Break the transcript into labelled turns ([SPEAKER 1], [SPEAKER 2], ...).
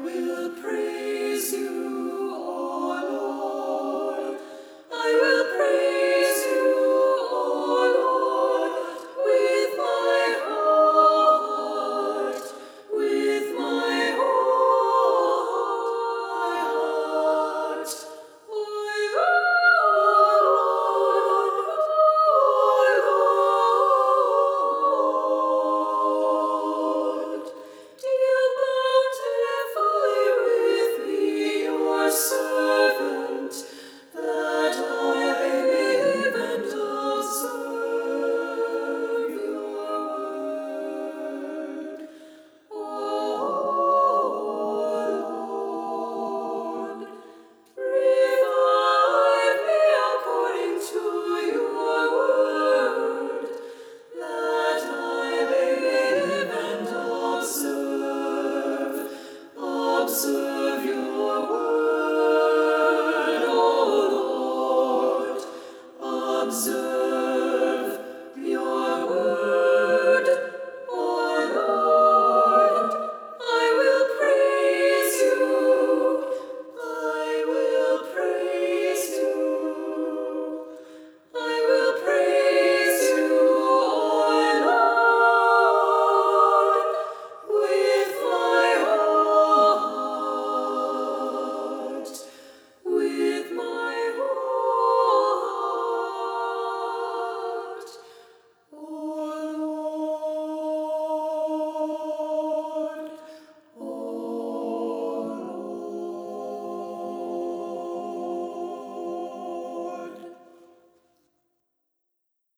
[SPEAKER 1] will. Those